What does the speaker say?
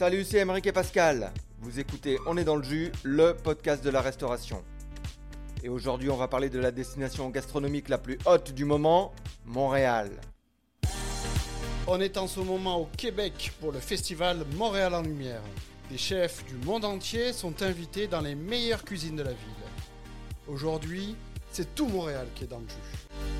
Salut, c'est Émeric et Pascal. Vous écoutez On est dans le jus, le podcast de la restauration. Et aujourd'hui, on va parler de la destination gastronomique la plus haute du moment, Montréal. On est en ce moment au Québec pour le festival Montréal en Lumière. Des chefs du monde entier sont invités dans les meilleures cuisines de la ville. Aujourd'hui, c'est tout Montréal qui est dans le jus.